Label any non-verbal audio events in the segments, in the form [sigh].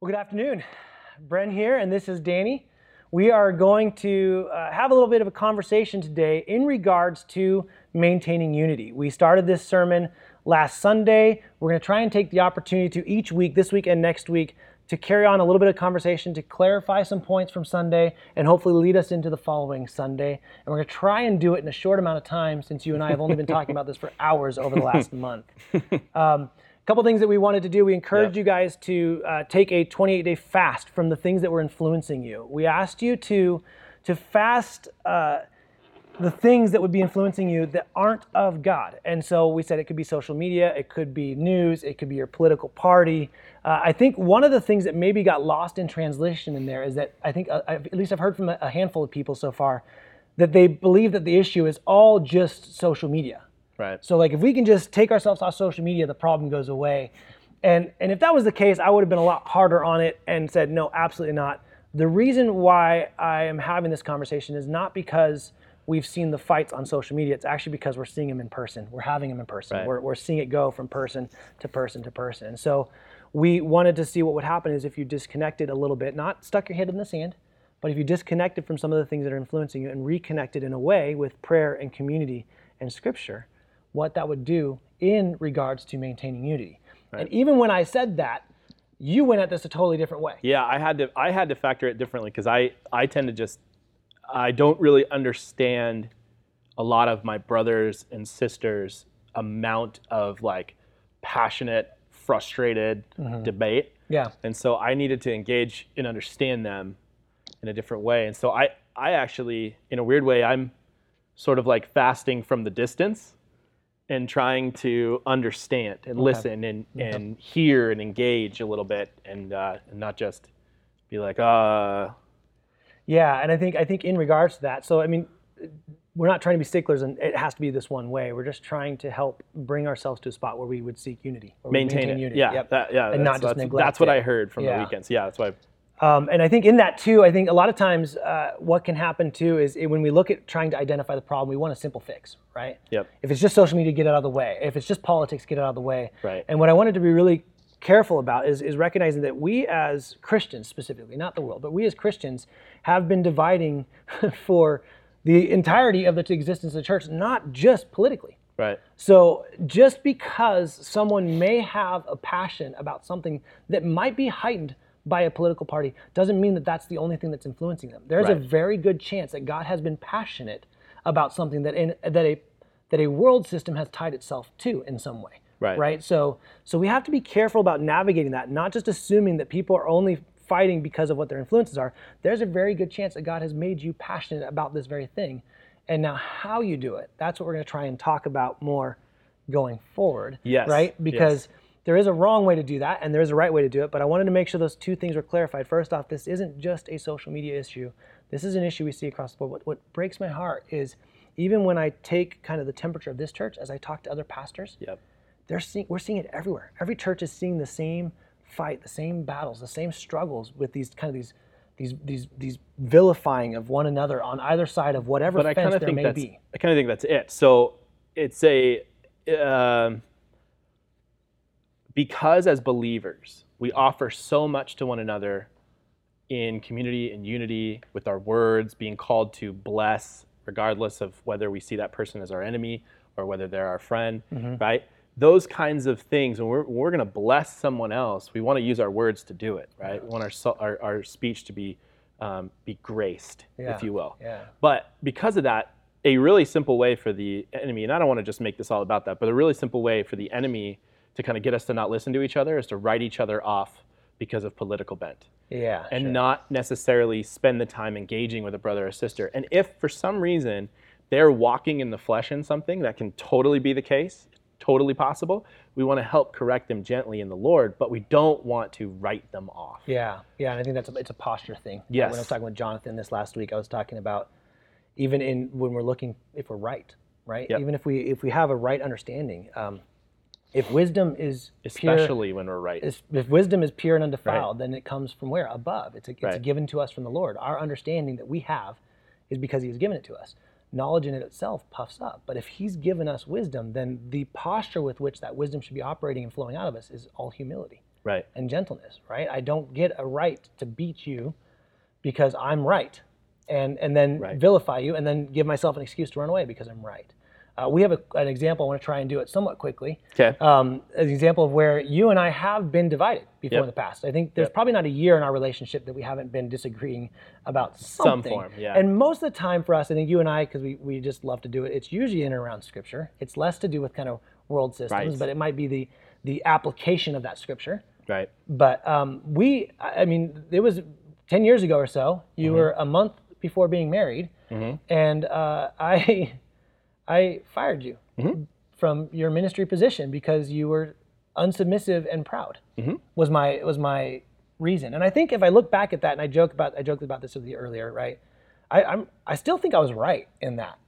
Well, good afternoon. Bren here, and this is Danny. We are going to uh, have a little bit of a conversation today in regards to maintaining unity. We started this sermon last Sunday. We're going to try and take the opportunity to each week, this week and next week, to carry on a little bit of conversation to clarify some points from Sunday and hopefully lead us into the following Sunday. And we're going to try and do it in a short amount of time since you and I have only been talking about this for hours over the last [laughs] month. [laughs] Um, couple things that we wanted to do. We encouraged you guys to uh, take a 28 day fast from the things that were influencing you. We asked you to, to fast. Uh, the things that would be influencing you that aren't of God. And so we said it could be social media, it could be news, it could be your political party. Uh, I think one of the things that maybe got lost in translation in there is that I think, uh, at least I've heard from a handful of people so far, that they believe that the issue is all just social media. Right. So like if we can just take ourselves off social media, the problem goes away. And and if that was the case, I would have been a lot harder on it and said no, absolutely not. The reason why I am having this conversation is not because we've seen the fights on social media. It's actually because we're seeing them in person. We're having them in person. Right. We're, we're seeing it go from person to person to person. And so we wanted to see what would happen is if you disconnected a little bit, not stuck your head in the sand, but if you disconnected from some of the things that are influencing you and reconnected in a way with prayer and community and scripture, what that would do in regards to maintaining unity. Right. And even when I said that, you went at this a totally different way. Yeah, I had to I had to factor it differently because I I tend to just I don't really understand a lot of my brothers and sisters amount of like passionate, frustrated mm-hmm. debate. Yeah. And so I needed to engage and understand them in a different way. And so I I actually in a weird way I'm sort of like fasting from the distance and trying to understand and listen and, and hear and engage a little bit and, uh, and not just be like, uh, Yeah, and I think I think in regards to that, so I mean, we're not trying to be sticklers, and it has to be this one way. We're just trying to help bring ourselves to a spot where we would seek unity, maintain, it. unity. Yeah, Yep. that, yeah, and that's, not just that's, neglect that's what it. I heard from Yeah. the weekends. Yeah, that's why. Um, and I think in that too, I think a lot of times uh, what can happen too is when we look at trying to identify the problem, we want a simple fix, right? Yep. If it's just social media, get it out of the way. If it's just politics, get it out of the way. Right. And what I wanted to be really careful about is, is recognizing that we as Christians specifically, not the world, but we as Christians have been dividing [laughs] for the entirety of the existence of the church, not just politically. Right. So just because someone may have a passion about something that might be heightened by a political party doesn't mean that that's the only thing that's influencing them. There's a very good chance that God has been passionate about something that in, that a that a world system has tied itself to in some way. Right. Right. So so we have to be careful about navigating that, not just assuming that people are only fighting because of what their influences are. There's a very good chance that God has made you passionate about this very thing. And now how you do it, that's what we're going to try and talk about more going forward. Yes, Right? yes. There is a wrong way to do that and there is a right way to do it. But I wanted to make sure those two things were clarified. First off, this isn't just a social media issue. This is an issue we see across the board. What, what breaks my heart is even when I take kind of the temperature of this church, as I talk to other pastors, Yep. they're seeing, we're seeing it everywhere. Every church is seeing the same fight, the same battles, the same struggles with these kind of these these these these vilifying of one another on either side of whatever But I fence kind of there think may that's be. I kind of think that's it. So it's a um, because as believers we offer so much to one another in community and unity with our words, being called to bless, regardless of whether we see that person as our enemy or whether they're our friend, right? Those kinds of things, when we're, when we're going to bless someone else, we want to use our words to do it, right? We want our, our, our speech to be, um, be graced, Yeah. if you will. Yeah. But because of that, a really simple way for the enemy, and I don't want to just make this all about that, but a really simple way for the enemy to kind of get us to not listen to each other is to write each other off because of political bent Yeah. and sure. not necessarily spend the time engaging with a brother or sister. And if for some reason they're walking in the flesh in something, that can totally be the case, totally possible. We want to help correct them gently in the Lord, but we don't want to write them off. Yeah, yeah, and I think that's a, it's a posture thing. Yes. When I was talking with Jonathan this last week, I was talking about even in when we're looking if we're right, right? Yep. Even if we if we have a right understanding, um, if wisdom is pure, Especially when we're right. is- if wisdom is pure and undefiled, then it comes from where? Above. It's, a, it's Right. given to us from the Lord. Our understanding that we have is because He has given it to us. Knowledge in it itself puffs up. But if He's given us wisdom, then the posture with which that wisdom should be operating and flowing out of us is all humility. Right. and gentleness, right? I don't get a right to beat you because I'm right, and and then Right. vilify you, and then give myself an excuse to run away because I'm right. Uh, we have a, an example. I want to try and do it somewhat quickly. Okay. Um, an example of where you and I have been divided before Yep. in the past. I think there's Yep. probably not a year in our relationship that we haven't been disagreeing about something. Some form, yeah. And most of the time for us, I think you and I, because we, we just love to do it, it's usually in and around scripture. It's less to do with kind of world systems, Right. but it might be the the application of that scripture. right. But um, we, I mean, it was 10 years ago or so. You were a month before being married, and uh, [laughs] I, I fired you from your ministry position because you were unsubmissive and proud. Was my was my reason, and I think if I look back at that, and I joke about I joked about this with you earlier, right? I, I'm I still think I was right in that.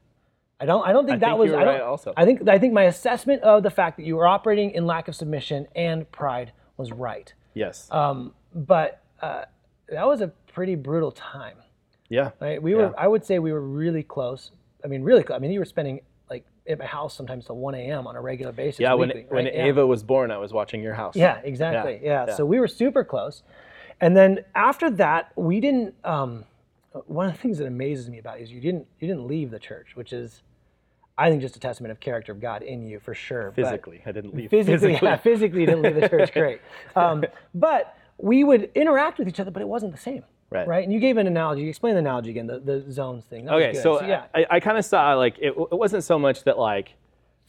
I don't I don't think I that think was you were I don't, right also. I think I think my assessment of the fact that you were operating in lack of submission and pride was right. Yes. Um, but uh, that was a pretty brutal time. yeah. Right? We were, I would say, we were really close. I mean, really close. I mean, you were spending at my house sometimes till 1 a.m. on a regular basis. Yeah. When weekly, when right? Yeah. Ava was born, I was watching your house. Yeah, exactly. Yeah. yeah. So we were super close. And then after that, we didn't. Um, one of the things that amazes me about you is you didn't you didn't leave the church, which is, I think, just a testament of character of God in you for sure. But- Physically, I didn't leave. physically, yeah, physically you didn't leave the church. [laughs] Great, um, but we would interact with each other, but it wasn't the same. Right. Right. And you gave an analogy. Explain the analogy again. The, the zones thing. That was Okay, good. so, yeah. I, I kind of saw like it, it wasn't so much that like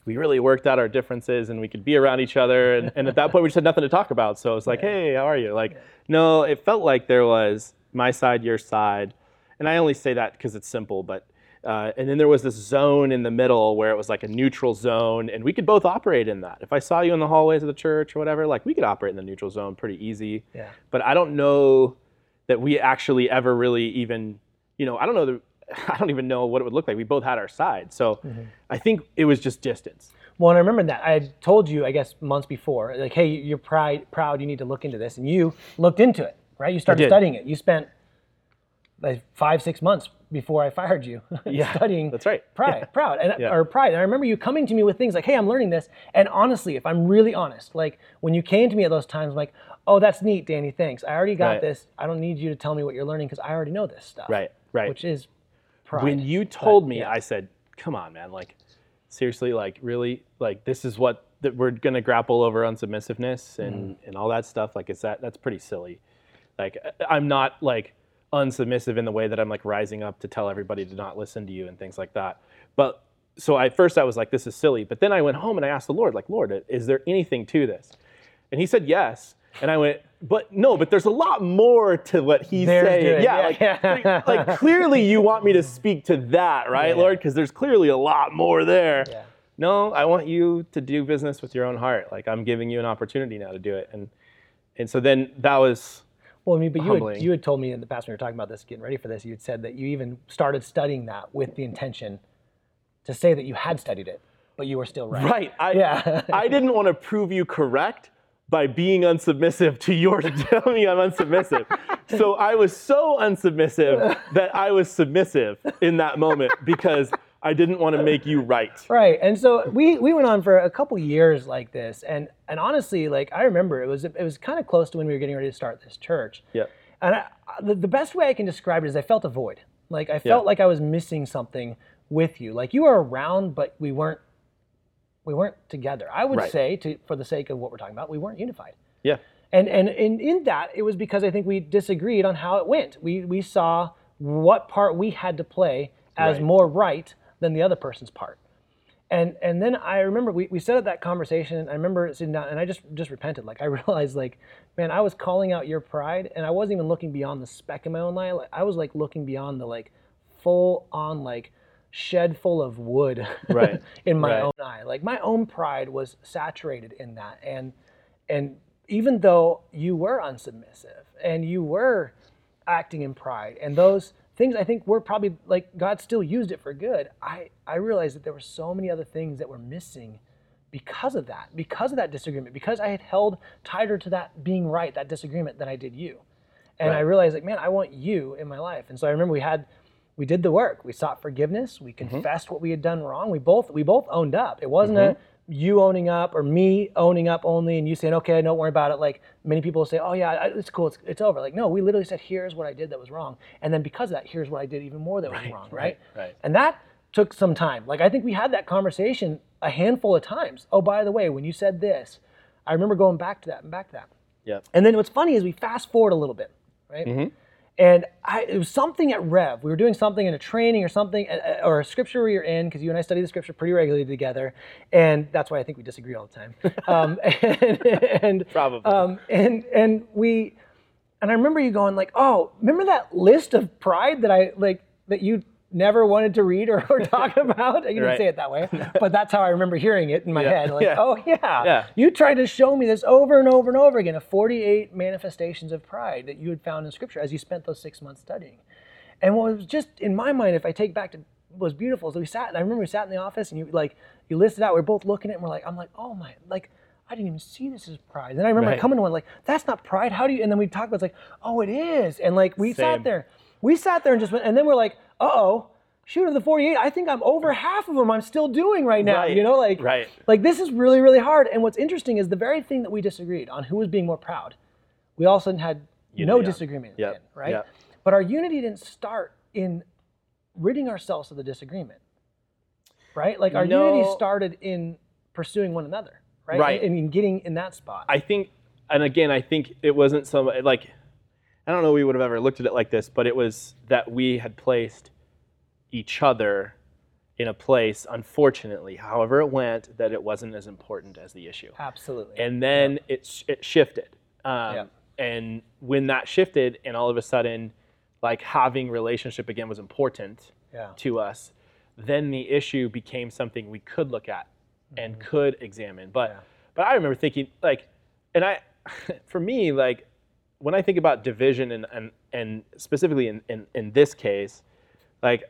we really worked out our differences and we could be around each other, and, and at that point we just had nothing to talk about. So it's like, hey, how are you? Like, no, it felt like there was my side, your side, and I only say that because it's simple, but. Uh, and then there was this zone in the middle where it was like a neutral zone, and we could both operate in that. If I saw you in the hallways of the church or whatever, like we could operate in the neutral zone pretty easy. Yeah. But I don't know that we actually ever really even, you know, I don't know the, [laughs] I don't even know what it would look like. We both had our side, so Mm-hmm. I think it was just distance. Well, and I remember that I had told you, I guess, months before, like, hey, you're pride, proud. You need to look into this, and you looked into it, right? You started studying it. You spent like five, six months before I fired you [laughs] Yeah, studying. that's right. Pride, proud, and Yeah. or pride. And I remember you coming to me with things like, "Hey, I'm learning this." And honestly, if I'm really honest, like when you came to me at those times, I'm like, "Oh, that's neat, Danny. Thanks. I already got Right. this. I don't need you to tell me what you're learning because I already know this stuff." Right, right. Which is pride. when you told me, yeah. I said, "Come on, man! Like, seriously, like, really, like, this is what that we're gonna grapple over on submissiveness and Mm. and all that stuff. Like, is that that's pretty silly? Like, I'm not like unsubmissive in the way that I'm like rising up to tell everybody to not listen to you and things like that. But so at first I was like, this is silly. But then I went home and I asked the Lord, like, Lord, is there anything to this? And He said yes. And I went, but no, but there's a lot more to what he's There's saying. good. Yeah, Yeah, like, yeah. like clearly you want me to speak to that, right, Yeah. Lord? Because there's clearly a lot more there. No, I want you to do business with your own heart. Like I'm giving you an opportunity now to do it. And and so then that was Well, I mean, but you had, you had told me in the past when we were talking about this, getting ready for this, you had said that you even started studying that with the intention to say that you had studied it, but you were still right. right. I Yeah. I didn't want to prove you correct by being unsubmissive to your [laughs] telling me I'm unsubmissive. So I was so unsubmissive that I was submissive in that moment because I didn't want to make you right. Right. And so we, we went on for a couple years like this. And, and honestly, like I remember it was, it was kind of close to when we were getting ready to start this church. Yeah. And I, the, the best way I can describe it is I felt a void. Like I felt Yeah. like I was missing something with you. Like you were around, but we weren't, we weren't together. I would Right. say to, for the sake of what we're talking about, we weren't unified. Yeah. And and in, in that, it was because I think we disagreed on how it went. We we saw what part we had to play as Right. more right than the other person's part. And and then I remember we, we set up that conversation and I remember sitting down and I just just repented. Like I [laughs] realized like, man, I was calling out your pride and I wasn't even looking beyond the speck in my own eye. Like, I was like looking beyond the like full on like shed full of wood [laughs] Right. in my Right. own eye. Like my own pride was saturated in that. And and even though you were unsubmissive and you were acting in pride and those things I think were probably like God still used it for good. I I realized that there were so many other things that were missing because of that, because of that disagreement, because I had held tighter to that being right, that disagreement than I did you. And I realized like, man, I want you in my life. And so I remember we had we did the work. We sought forgiveness. We Mm-hmm. confessed what we had done wrong. We both we both owned up. It wasn't a you owning up or me owning up only and you saying okay don't worry about it like many people say oh yeah it's cool it's, it's over like no we literally said here's what i did that was wrong and then because of that here's what i did even more that was wrong right? right, right. and that took some time like i think we had that conversation a handful of times oh by the way when you said this i remember going back to that and back to that Yeah. and then what's funny is we fast forward a little bit right Mm-hmm. And I, it was something at Rev. We were doing something in a training or something, uh, or a scripture we were in, because you and I study the scripture pretty regularly together, and that's why I think we disagree all the time. [laughs] Um, and, and Probably. Um, and and we, and I remember you going like, oh, remember that list of pride that I like that you never wanted to read or, or [laughs] talk about? You didn't Right. say it that way, [laughs] but that's how I remember hearing it in my Yeah. head. Like, Yeah. oh yeah, Yeah. you tried to show me this over and over and over again of 48 manifestations of pride that you had found in Scripture as you spent those six months studying. And what was just in my mind, if I take back to what was beautiful, is we sat. And I remember we sat in the office and you like you listed out. We are both looking at it and we're like, I'm like, oh my, like I didn't even see this as pride. And I remember Right. coming to one like, that's not pride. How do you? And then we talked about it's like, oh, it is. And like we Same. sat there, we sat there and just went, and then we're like, oh. Shoot of the 48, I think I'm over half of them I'm still doing right now. Right. You know, like Right. like this is really, really hard. And what's interesting is the very thing that we disagreed on who was being more proud, we all of a sudden had no on. disagreement Yep. in, right? Yep. But our unity didn't start in ridding ourselves of the disagreement. Right? Like our unity started in pursuing one another, right? Right. And in getting in that spot. I think, and again, I think it wasn't some like, I don't know we would have ever looked at it like this, but it was that we had placed each other in a place, unfortunately, however it went, that it wasn't as important as the issue. Absolutely. And then it, sh- it shifted. Um, Yeah. And when that shifted, and all of a sudden, like having relationship again was important yeah. to us, then the issue became something we could look at and could examine. But Mm-hmm. Yeah. but I remember thinking like, and I, [laughs] for me like, when I think about division and and, and specifically in, in in this case, like,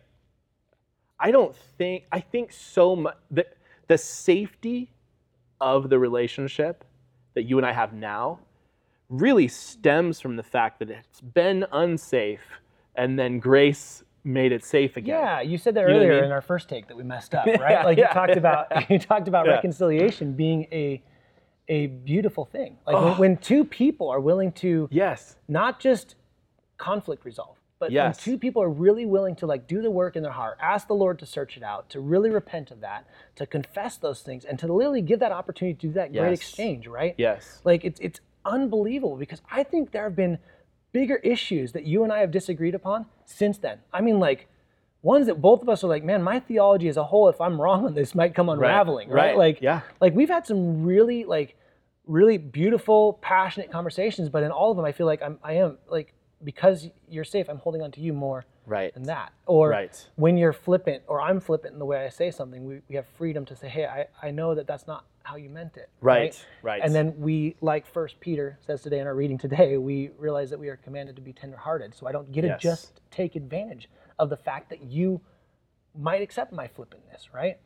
I don't think I think so much the the safety of the relationship that you and I have now really stems from the fact that it's been unsafe and then grace made it safe again. Yeah, you said that You what I earlier mean? in our first take that we messed up, [laughs] right? Yeah, like you yeah, talked about [laughs] you talked about Yeah. reconciliation being a a beautiful thing. Like when, Oh. when two people are willing to Yes. not just conflict resolve, but Yes. when two people are really willing to like do the work in their heart, ask the Lord to search it out, to really repent of that, to confess those things, and to literally give that opportunity to do that great exchange, right? Yes. Like it's it's unbelievable because I think there have been bigger issues that you and I have disagreed upon since then. I mean, like ones that both of us are like, man, my theology as a whole, if I'm wrong on this, might come unraveling, right? right, Like, yeah. like we've had some really like really beautiful, passionate conversations, but in all of them, I feel like I'm I am like because you're safe, I'm holding on to you more Right. than that. Or Right. when you're flippant or I'm flippant in the way I say something, we, we have freedom to say, hey, I, I know that that's not how you meant it. Right, right. And then we, like First Peter says today in our reading today, we realize that we are commanded to be tenderhearted. So I don't get to Yes. just take advantage of the fact that you might accept my flippantness, right?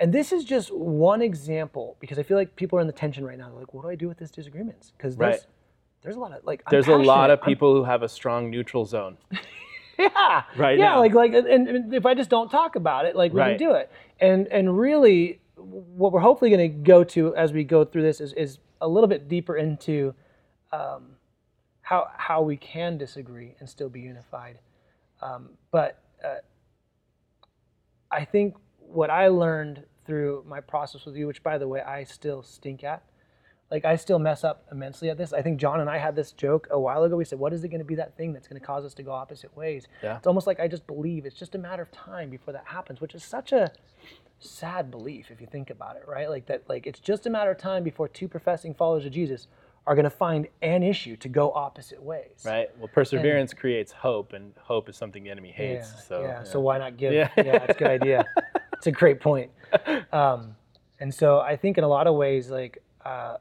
And this is just one example because I feel like people are in the tension right now. They're like, what do I do with this disagreements? Because there's, Right. there's a lot of like, I'm There's a lot of I'm people who have a strong neutral zone. [laughs] yeah Right yeah now. like like and, and if i just don't talk about it like we Right. can do it and and really what we're hopefully going to go to as we go through this is, is a little bit deeper into um, how how we can disagree and still be unified um, but uh, i think what i learned through my process with you which by the way i still stink at like I still mess up immensely at this. I think John and I had this joke a while ago. We said, "What is it going to be that thing that's going to cause us to go opposite ways?" Yeah. It's almost like I just believe it's just a matter of time before that happens, which is such a sad belief if you think about it, right? Like that, like it's just a matter of time before two professing followers of Jesus are going to find an issue to go opposite ways. Right. Well, perseverance creates hope, and hope is something the enemy Yeah. hates. so yeah. So why not give? Yeah. Yeah, it's a good idea. [laughs] it's a great point. Um, and so I think in a lot of ways, like. Uh,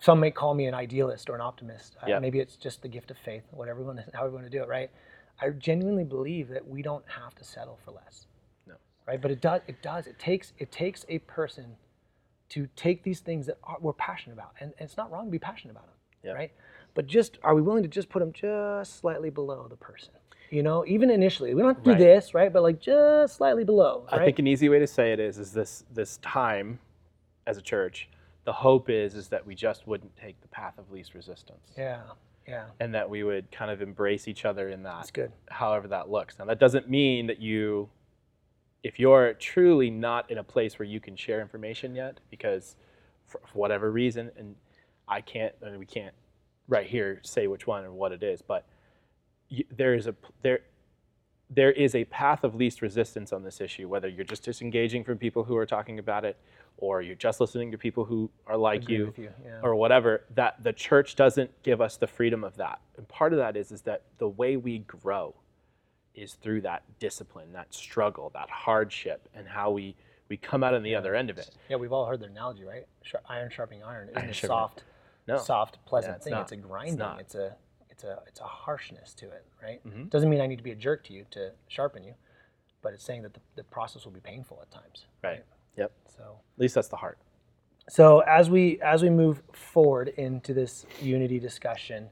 some may call me an idealist or an optimist. Uh, Yeah. maybe it's just the gift of faith, whatever we want to, however we want to do it, right? I genuinely believe that we don't have to settle for less. No. Right? But it does. It does. It takes. It takes a person to take these things that are, we're passionate about, and, and it's not wrong to be passionate about them, Yeah. right? But just are we willing to just put them just slightly below the person? You know, even initially, we don't to Right. do this, right? But like just slightly below. Right? I think an easy way to say it is is this this time as a church, the hope is is that we just wouldn't take the path of least resistance. Yeah. Yeah. And that we would kind of embrace each other in that. That's good. however that looks. Now, that doesn't mean that you, if you're truly not in a place where you can share information yet, because for, for whatever reason, and I can't, and we can't right here say which one and what it is, but you, there is a there. There is a path of least resistance on this issue, whether you're just disengaging from people who are talking about it, or you're just listening to people who are like you, you. Yeah. or whatever that the church doesn't give us the freedom of that and part of that is is that the way we grow is through that discipline that struggle that hardship and how we we come out on the other end of it yeah, we've all heard the analogy, right? Iron sharpening iron. Isn't Iron sharpening- soft, no soft, pleasant it's thing? not. It's a grinding. not. It's a it's a it's a harshness to it, right? Mhm. Doesn't mean I need to be a jerk to you to sharpen you, but it's saying that the, the process will be painful at times. right yep So at least that's the heart So as we as we move forward into this unity discussion,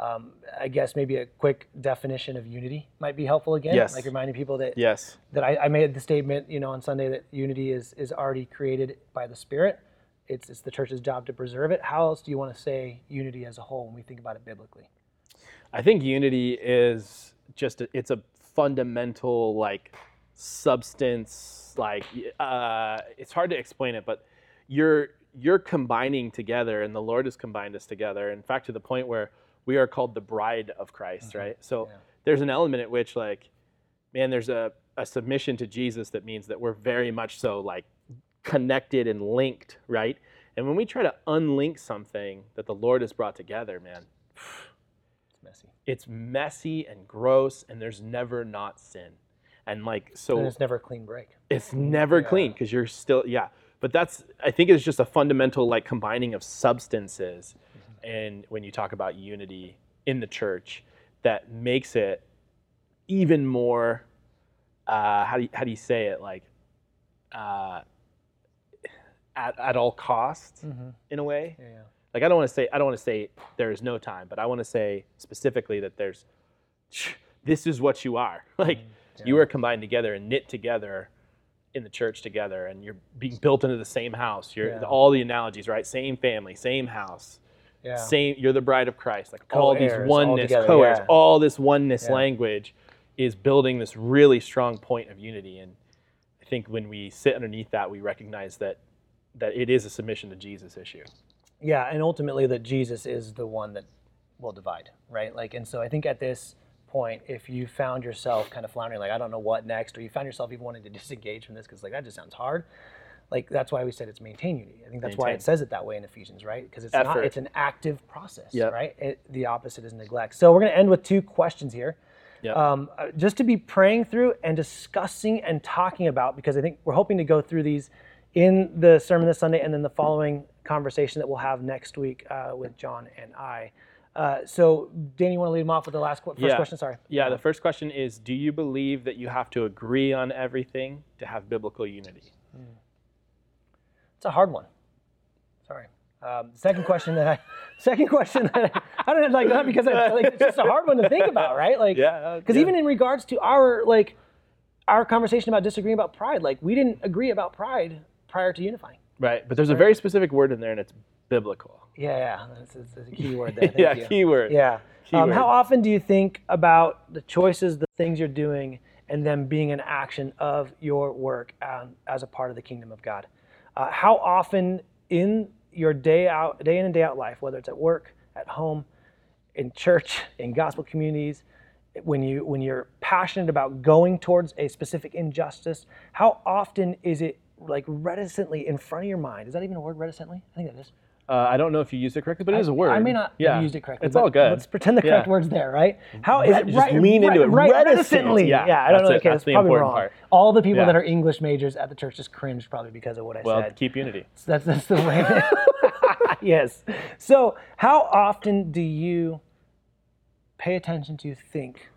um, I guess maybe a quick definition of unity might be helpful again. Yes. Like reminding people that yes that I, I made the statement, you know, on Sunday that unity is is already created by the Spirit. It's it's the church's job to preserve it. How else do you want to say unity as a whole when we think about it biblically? i think unity is just a, it's a fundamental like substance like uh, it's hard to explain it but you're you're combining together and the lord has combined us together in fact to the point where we are called the bride of christ mm-hmm. right so Yeah. there's an element at which like man there's a, a submission to jesus that means that we're very much so like connected and linked right and when we try to unlink something that the lord has brought together man It's messy. it's messy and gross and there's never not sin and like so and it's never a clean break. it's never Yeah. clean because you're still yeah but that's i think it's just a fundamental like combining of substances and when you talk about unity in the church that makes it even more uh, how do you, how do you say it like uh, at, at all costs Mm-hmm. in a way Yeah, yeah. like I don't want to say I don't want to say there is no time, but I want to say specifically that there's [sighs] this is what you are. [laughs] Like you Yeah. are combined together and knit together in the church together, and you're being built into the same house. You're all the analogies, right? Same family, same house, Yeah. same. You're the bride of Christ. Like all these all oneness, co-heirs, yeah. all this oneness Yeah. language is building this really strong point of unity. And I think when we sit underneath that, we recognize that that it is a submission to Jesus issue. Yeah, and ultimately that Jesus is the one that will divide, right? Like, and so I think at this point, if you found yourself kind of floundering, like I don't know what next, or you found yourself even wanting to disengage from this because like that just sounds hard, like that's why we said it's maintain unity. I think that's why it says it that way in Ephesians, right? Because it's not it's an active process, Yep. right? It, the opposite is neglect. So we're going to end with two questions here. Yep. Um, uh, just to be praying through and discussing and talking about, because I think we're hoping to go through these in the sermon this Sunday and then the following conversation that we'll have next week uh, with John and I. Uh, so, Danny, you want to lead them off with the last qu- first Yeah. question? Sorry. Yeah, the first question is Do you believe that you have to agree on everything to have biblical unity? It's a hard one. Sorry. Um, second question that I, [laughs] second question that I, I don't like that because I, like, it's just a hard one to think about, right? Like, Yeah, because yeah. even in regards to our like our conversation about disagreeing about pride, like we didn't agree about pride prior to unifying. Right, but there's a very specific word in there and it's biblical. Yeah, yeah, that's, that's, a key word there. [laughs] Thank yeah, you. keyword. Yeah. Um, how often do you think about the choices, the things you're doing, and them being an action of your work um, as a part of the kingdom of God? Uh, how often in your day out, day in and day out life, whether it's at work, at home, in church, in gospel communities, when you when you're passionate about going towards a specific injustice, how often is it like reticently in front of your mind? Is that even a word, reticently? I think that is. Uh, I don't know if you used it correctly, but it it is a word. I may not yeah. have used it correctly. It's all good. Let's pretend the correct Yeah. word's there, right? How is Right, it just right? lean into right, it. Right, reticently. Yeah, Yeah, I don't know. it. Okay, That's that's the probably important wrong. part. All the people that are English majors at the church just cringed probably because of what I well, said. keep unity. So [laughs] that's that's the way. [laughs] yes. So how often do you pay attention to, think,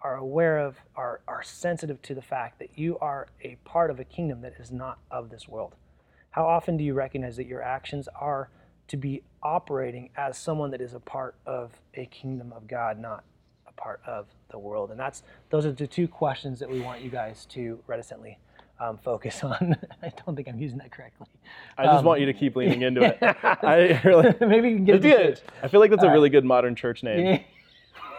are aware of, are are sensitive to the fact that you are a part of a kingdom that is not of this world? How often do you recognize that your actions are to be operating as someone that is a part of a kingdom of God, not a part of the world? And that's those are the two questions that we want you guys to reticently um, focus [laughs] on. I don't think I'm using that correctly. I just Um, want you to keep leaning into it. I [laughs] really. Maybe you can get it. I feel like that's a All really good modern church name.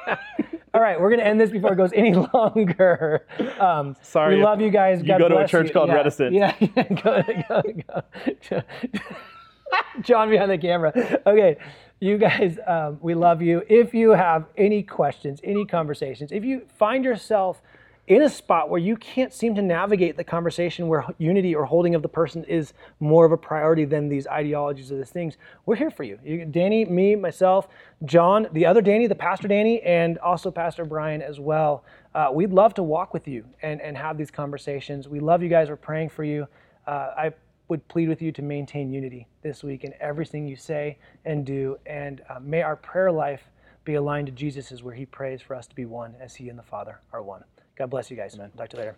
[laughs] All right, we're gonna end this before it goes any [laughs] longer. Um, Sorry we love you guys. you God go to a church you. called yeah. Reticent. Yeah, [laughs] go, go, go. John behind the camera. Okay, you guys, um, we love you. If you have any questions, any conversations, if you find yourself in a spot where you can't seem to navigate the conversation where unity or holding of the person is more of a priority than these ideologies or these things, we're here for you. you. Danny, me, myself, John, the other Danny, the Pastor Danny, and also Pastor Brian as well. Uh, we'd love to walk with you and, and have these conversations. We love you guys. We're praying for you. Uh, I would plead with you to maintain unity this week in everything you say and do. And uh, may our prayer life be aligned to Jesus' where he prays for us to be one as he and the Father are one. God bless you guys. Man. Talk to you later.